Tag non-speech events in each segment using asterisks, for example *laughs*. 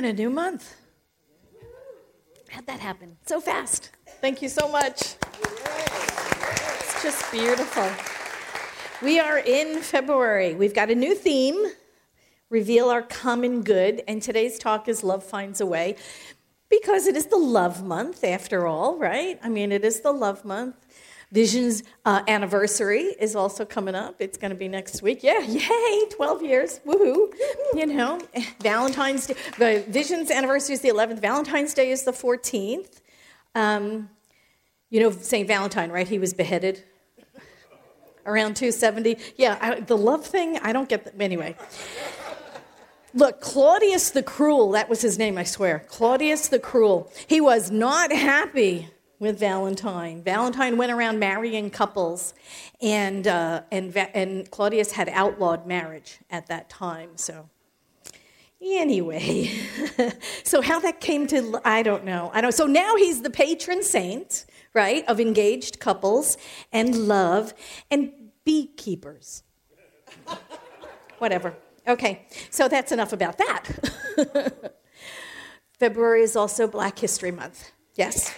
in a new month. How'd that happen? So fast. Thank you so much. It's just beautiful. We are in February. We've got a new theme reveal our common good, and today's talk is Love Finds a Way because it is the love month after all, right? I mean, it is the love month. Vision's uh, anniversary is also coming up. It's going to be next week. Yeah, yay, 12 years. Woohoo. You know, *laughs* Valentine's Day. Vision's anniversary is the 11th. Valentine's Day is the 14th. Um, you know, St. Valentine, right? He was beheaded around 270. Yeah, I, the love thing, I don't get that. Anyway. Look, Claudius the Cruel, that was his name, I swear. Claudius the Cruel. He was not happy with Valentine. Valentine went around marrying couples, and, uh, and, and Claudius had outlawed marriage at that time. So, anyway, *laughs* so how that came to, I don't know. I don't. So now he's the patron saint, right, of engaged couples and love and beekeepers. *laughs* Whatever. Okay, so that's enough about that. *laughs* February is also Black History Month. Yes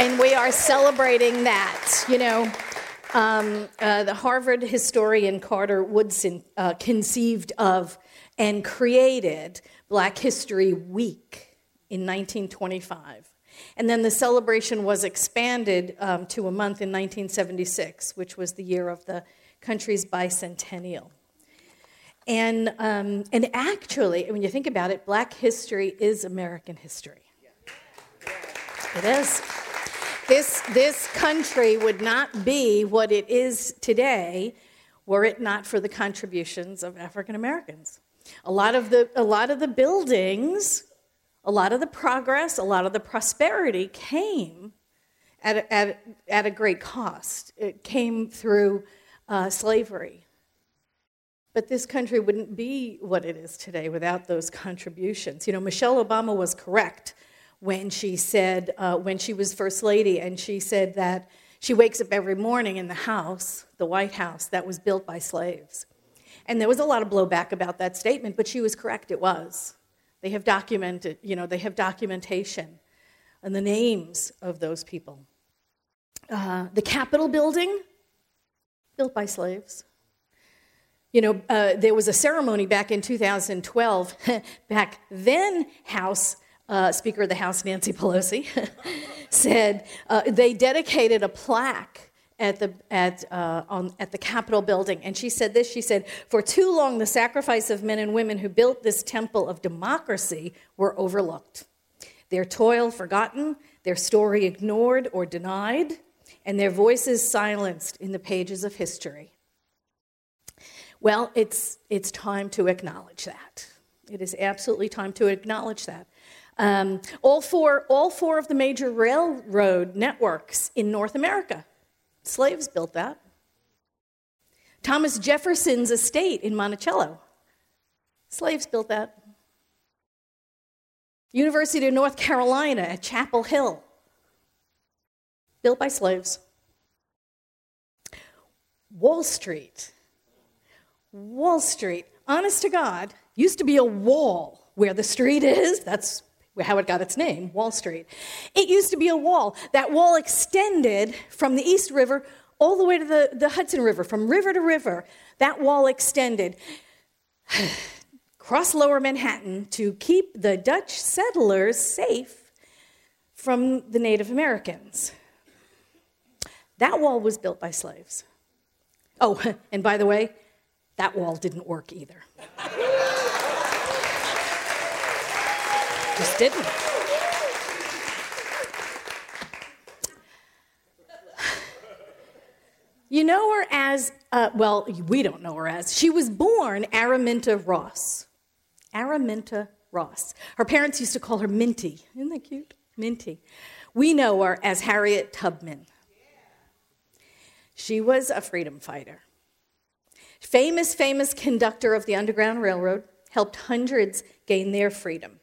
and we are celebrating that. You know, um, uh, the Harvard historian Carter Woodson uh, conceived of and created Black History Week in 1925. And then the celebration was expanded um, to a month in 1976, which was the year of the country's bicentennial. And, um, and actually, when you think about it, Black history is American history. It is. This, this country would not be what it is today were it not for the contributions of African Americans. A lot of the, a lot of the buildings, a lot of the progress, a lot of the prosperity came at a, at, at a great cost. It came through uh, slavery. But this country wouldn't be what it is today without those contributions. You know, Michelle Obama was correct when she said, uh, when she was First Lady, and she said that she wakes up every morning in the house, the White House, that was built by slaves. And there was a lot of blowback about that statement, but she was correct, it was. They have documented, you know, they have documentation and the names of those people. Uh, the Capitol building, built by slaves. You know, uh, there was a ceremony back in 2012. *laughs* back then, House uh, Speaker of the House Nancy Pelosi, *laughs* said uh, they dedicated a plaque at the, at, uh, on, at the Capitol building. And she said this she said, For too long, the sacrifice of men and women who built this temple of democracy were overlooked, their toil forgotten, their story ignored or denied, and their voices silenced in the pages of history. Well, it's, it's time to acknowledge that. It is absolutely time to acknowledge that. Um, all, four, all four of the major railroad networks in North America, slaves built that. Thomas Jefferson's estate in Monticello, slaves built that. University of North Carolina at Chapel Hill, built by slaves. Wall Street, Wall Street, honest to God, used to be a wall where the street is. That's how it got its name, Wall Street. It used to be a wall. That wall extended from the East River all the way to the, the Hudson River, from river to river. That wall extended *sighs* across lower Manhattan to keep the Dutch settlers safe from the Native Americans. That wall was built by slaves. Oh, *laughs* and by the way, that wall didn't work either. *laughs* just didn't. You know her as, uh, well, we don't know her as. She was born Araminta Ross. Araminta Ross. Her parents used to call her Minty. Isn't that cute? Minty. We know her as Harriet Tubman. She was a freedom fighter. Famous, famous conductor of the Underground Railroad, helped hundreds gain their freedom.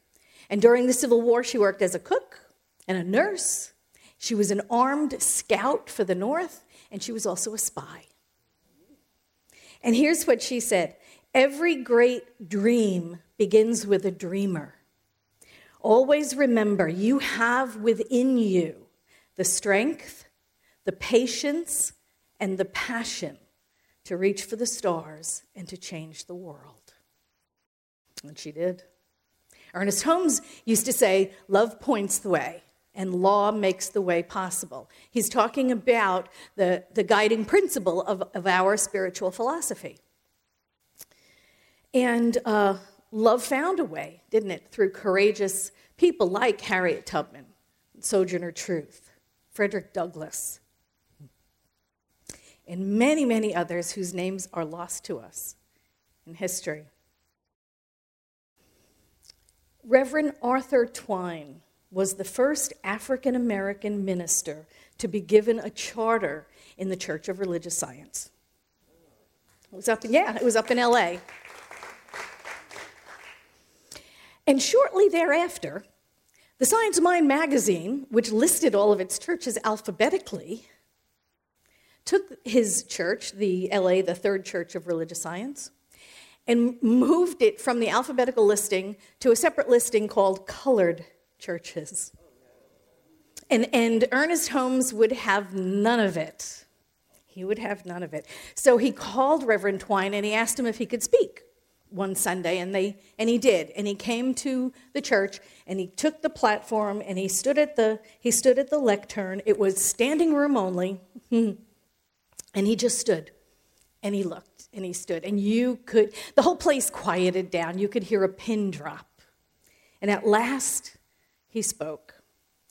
And during the Civil War, she worked as a cook and a nurse. She was an armed scout for the North, and she was also a spy. And here's what she said Every great dream begins with a dreamer. Always remember you have within you the strength, the patience, and the passion to reach for the stars and to change the world. And she did. Ernest Holmes used to say, Love points the way and law makes the way possible. He's talking about the, the guiding principle of, of our spiritual philosophy. And uh, love found a way, didn't it, through courageous people like Harriet Tubman, Sojourner Truth, Frederick Douglass, and many, many others whose names are lost to us in history. Reverend Arthur Twine was the first African American minister to be given a charter in the Church of Religious Science. It was up in, yeah, it was up in LA. And shortly thereafter, the Science Mind magazine, which listed all of its churches alphabetically, took his church, the LA, the Third Church of Religious Science, and moved it from the alphabetical listing to a separate listing called colored churches. And, and Ernest Holmes would have none of it. He would have none of it. So he called Reverend Twine and he asked him if he could speak one Sunday, and, they, and he did. And he came to the church and he took the platform and he stood at the, he stood at the lectern. It was standing room only. *laughs* and he just stood and he looked and he stood. And you could, the whole place quieted down. You could hear a pin drop. And at last, he spoke.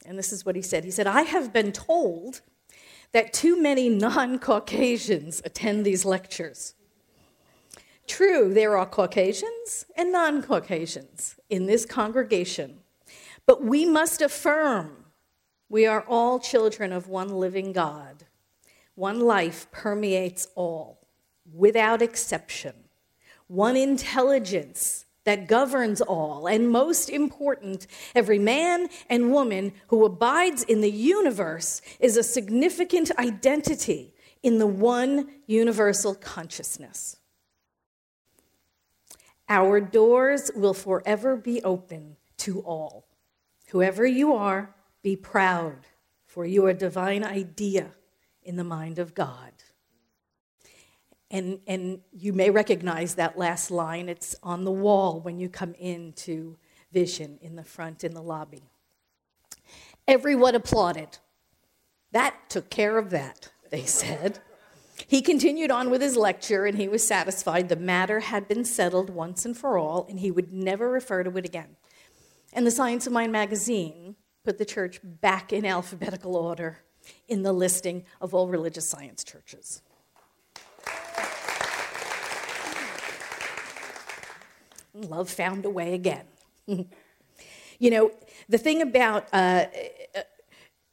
And this is what he said He said, I have been told that too many non Caucasians attend these lectures. True, there are Caucasians and non Caucasians in this congregation, but we must affirm we are all children of one living God. One life permeates all, without exception. One intelligence that governs all. And most important, every man and woman who abides in the universe is a significant identity in the one universal consciousness. Our doors will forever be open to all. Whoever you are, be proud, for you are divine idea in the mind of God. And, and you may recognize that last line. It's on the wall when you come into Vision in the front in the lobby. Everyone applauded. That took care of that, they said. He continued on with his lecture and he was satisfied the matter had been settled once and for all and he would never refer to it again. And the Science of Mind magazine put the church back in alphabetical order in the listing of all religious science churches. Love found a way again. *laughs* you know, the thing about uh,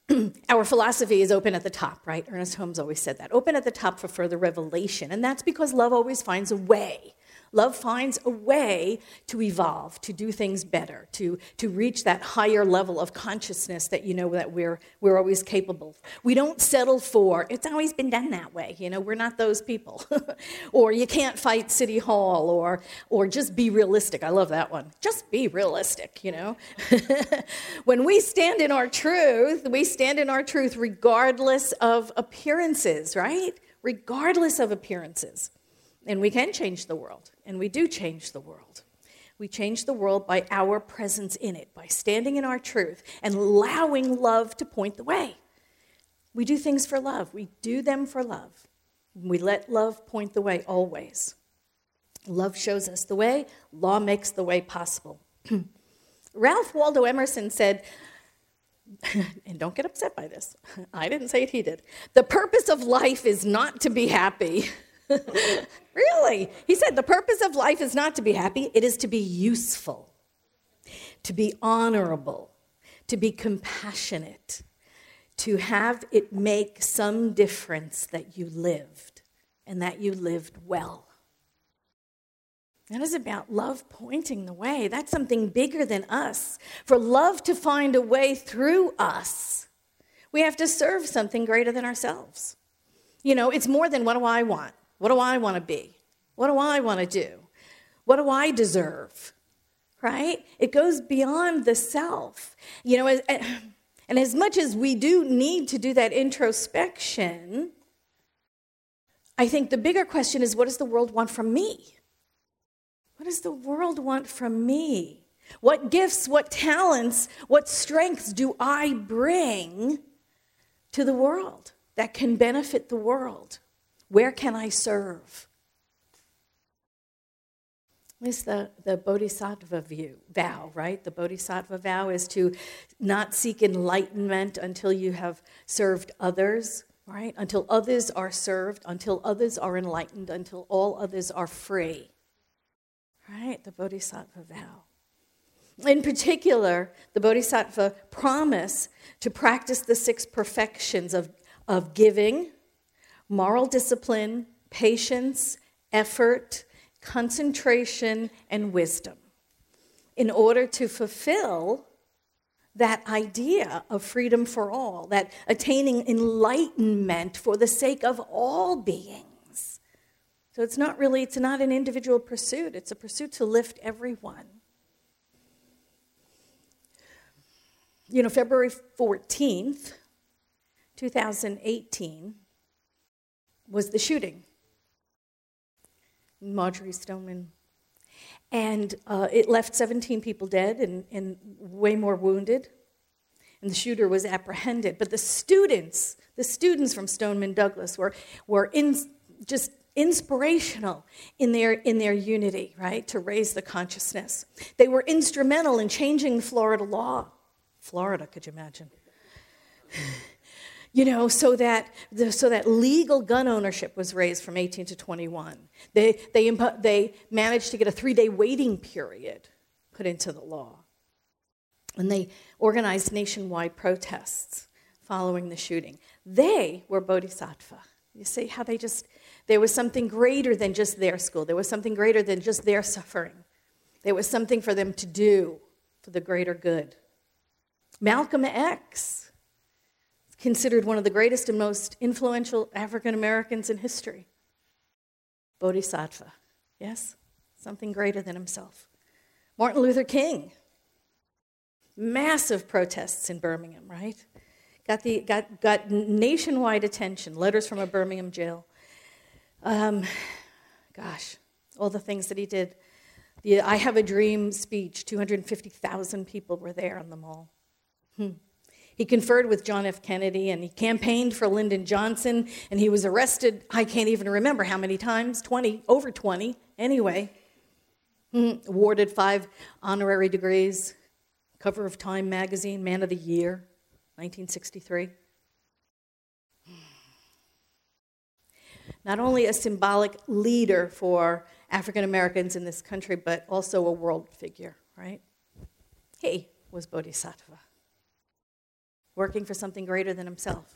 *clears throat* our philosophy is open at the top, right? Ernest Holmes always said that. Open at the top for further revelation. And that's because love always finds a way Love finds a way to evolve, to do things better, to, to reach that higher level of consciousness that you know that we're, we're always capable. We don't settle for, it's always been done that way. You know, we're not those people. *laughs* or you can't fight City Hall, or, or just be realistic. I love that one. Just be realistic, you know. *laughs* when we stand in our truth, we stand in our truth regardless of appearances, right? Regardless of appearances. And we can change the world, and we do change the world. We change the world by our presence in it, by standing in our truth and allowing love to point the way. We do things for love, we do them for love. We let love point the way always. Love shows us the way, law makes the way possible. *clears throat* Ralph Waldo Emerson said, *laughs* and don't get upset by this, *laughs* I didn't say it, he did. The purpose of life is not to be happy. *laughs* *laughs* really? He said, The purpose of life is not to be happy, it is to be useful, to be honorable, to be compassionate, to have it make some difference that you lived and that you lived well. That is about love pointing the way. That's something bigger than us. For love to find a way through us, we have to serve something greater than ourselves. You know, it's more than what do I want? What do I want to be? What do I want to do? What do I deserve? right? It goes beyond the self. You know, and as much as we do need to do that introspection, I think the bigger question is what does the world want from me? What does the world want from me? What gifts, what talents, what strengths do I bring to the world that can benefit the world? Where can I serve? is the, the bodhisattva view, vow, right? The bodhisattva vow is to not seek enlightenment until you have served others, right? Until others are served, until others are enlightened, until all others are free, right? The bodhisattva vow. In particular, the bodhisattva promise to practice the six perfections of, of giving, moral discipline, patience, effort, concentration, and wisdom in order to fulfill that idea of freedom for all, that attaining enlightenment for the sake of all beings. So it's not really, it's not an individual pursuit, it's a pursuit to lift everyone. You know, February 14th, 2018, was the shooting Marjory Stoneman. And uh, it left 17 people dead and, and way more wounded. And the shooter was apprehended. But the students, the students from Stoneman Douglas were, were in, just inspirational in their, in their unity, right, to raise the consciousness. They were instrumental in changing Florida law. Florida, could you imagine? You know, so that, so that legal gun ownership was raised from 18 to 21. They, they, impo- they managed to get a three day waiting period put into the law. And they organized nationwide protests following the shooting. They were bodhisattva. You see how they just, there was something greater than just their school, there was something greater than just their suffering. There was something for them to do for the greater good. Malcolm X considered one of the greatest and most influential African Americans in history. Bodhisattva, yes? Something greater than himself. Martin Luther King, massive protests in Birmingham, right? Got, the, got, got nationwide attention, letters from a Birmingham jail. Um, gosh, all the things that he did. The I Have a Dream speech, 250,000 people were there on the mall. Hmm. He conferred with John F. Kennedy and he campaigned for Lyndon Johnson and he was arrested, I can't even remember how many times 20, over 20 anyway. Mm, awarded five honorary degrees, cover of Time magazine, Man of the Year, 1963. Not only a symbolic leader for African Americans in this country, but also a world figure, right? He was Bodhisattva working for something greater than himself.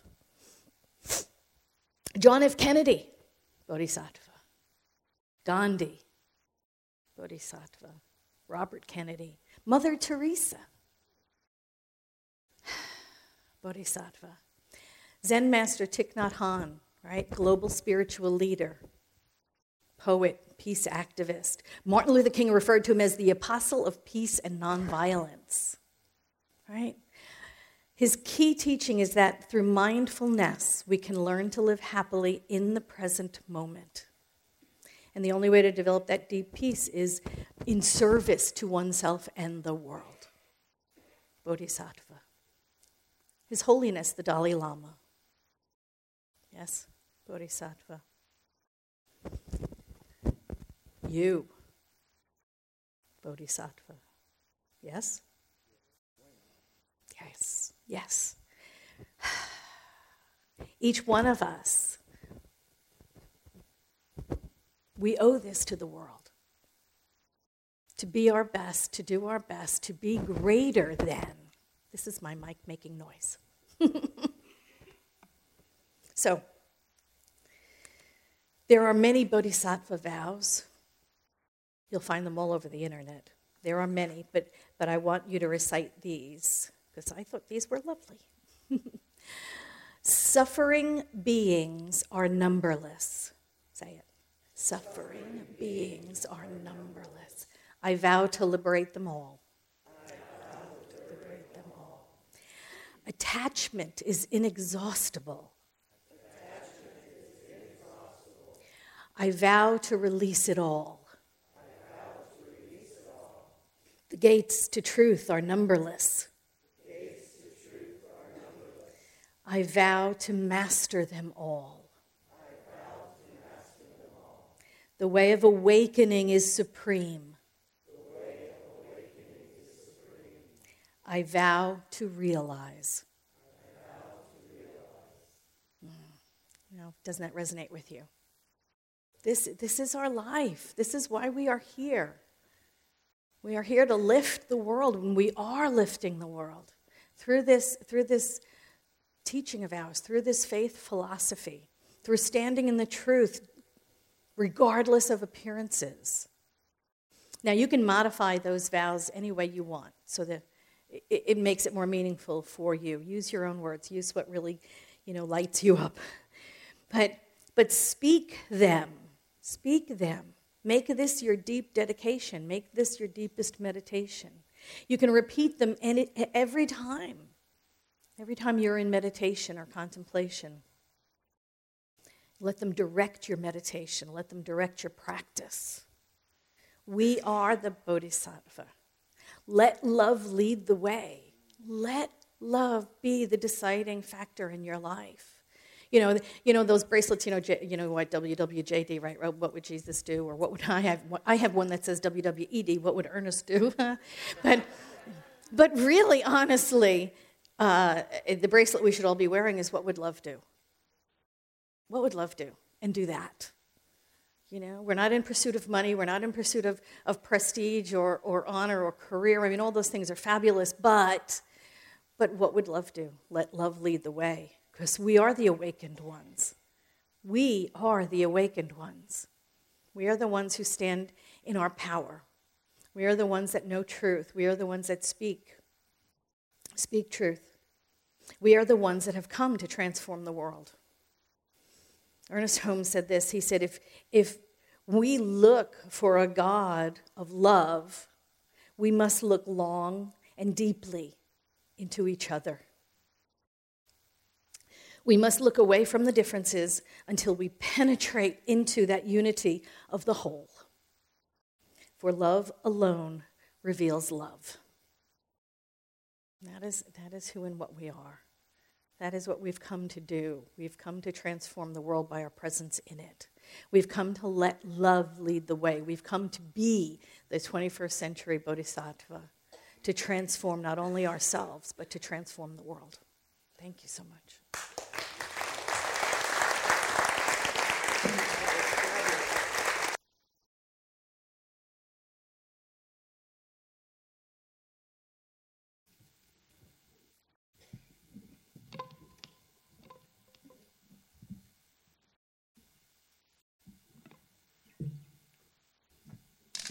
John F. Kennedy, Bodhisattva. Gandhi, Bodhisattva. Robert Kennedy. Mother Teresa, *sighs* Bodhisattva. Zen master Thich Nhat Hanh, right? Global spiritual leader, poet, peace activist. Martin Luther King referred to him as the apostle of peace and nonviolence, right? His key teaching is that through mindfulness, we can learn to live happily in the present moment. And the only way to develop that deep peace is in service to oneself and the world. Bodhisattva. His Holiness, the Dalai Lama. Yes, Bodhisattva. You, Bodhisattva. Yes? Yes. Yes. *sighs* Each one of us, we owe this to the world. To be our best, to do our best, to be greater than. This is my mic making noise. *laughs* so, there are many bodhisattva vows. You'll find them all over the internet. There are many, but, but I want you to recite these because I thought these were lovely. Suffering beings are numberless. Say it. Suffering beings are numberless. I vow to liberate them all. I vow to liberate them all. Attachment is inexhaustible. I vow to release it all. The gates to truth are numberless. I vow to master them all. The way of awakening is supreme. I vow to realize. Mm. You know, doesn't that resonate with you? This, this is our life. This is why we are here. We are here to lift the world, we are lifting the world through this, through this teaching of ours, through this faith philosophy, through standing in the truth, regardless of appearances. Now, you can modify those vows any way you want so that it, it, makes it more meaningful for you. Use your own words, use what really you know, lights you up. But, but speak them, speak them. Make this your deep dedication, make this your deepest meditation. You can repeat them any, every time, every time you're in meditation or contemplation. Let them direct your meditation, let them direct your practice. We are the bodhisattva. Let love lead the way. Let love be the deciding factor in your life. You know, you know those bracelets. You know, J, you know what WWJD, right? What would Jesus do, or what would I have? I have one that says WWED. What would Ernest do? *laughs* but, but really, honestly, uh, the bracelet we should all be wearing is what would love do. What would love do? And do that. You know, we're not in pursuit of money, we're not in pursuit of, of prestige or, or honor or career. I mean, all those things are fabulous, but, but what would love do? Let love lead the way, because we are the awakened ones. We are the awakened ones. We are the ones who stand in our power. We are the ones that know truth. We are the ones that speak, speak truth. We are the ones that have come to transform the world. Ernest Holmes said this. He said, if, if we look for a God of love, we must look long and deeply into each other. We must look away from the differences until we penetrate into that unity of the whole. For love alone reveals love. That is, that is who and what we are. That is what we've come to do. We've come to transform the world by our presence in it. We've come to let love lead the way. We've come to be the 21st century bodhisattva, to transform not only ourselves, but to transform the world. Thank you so much.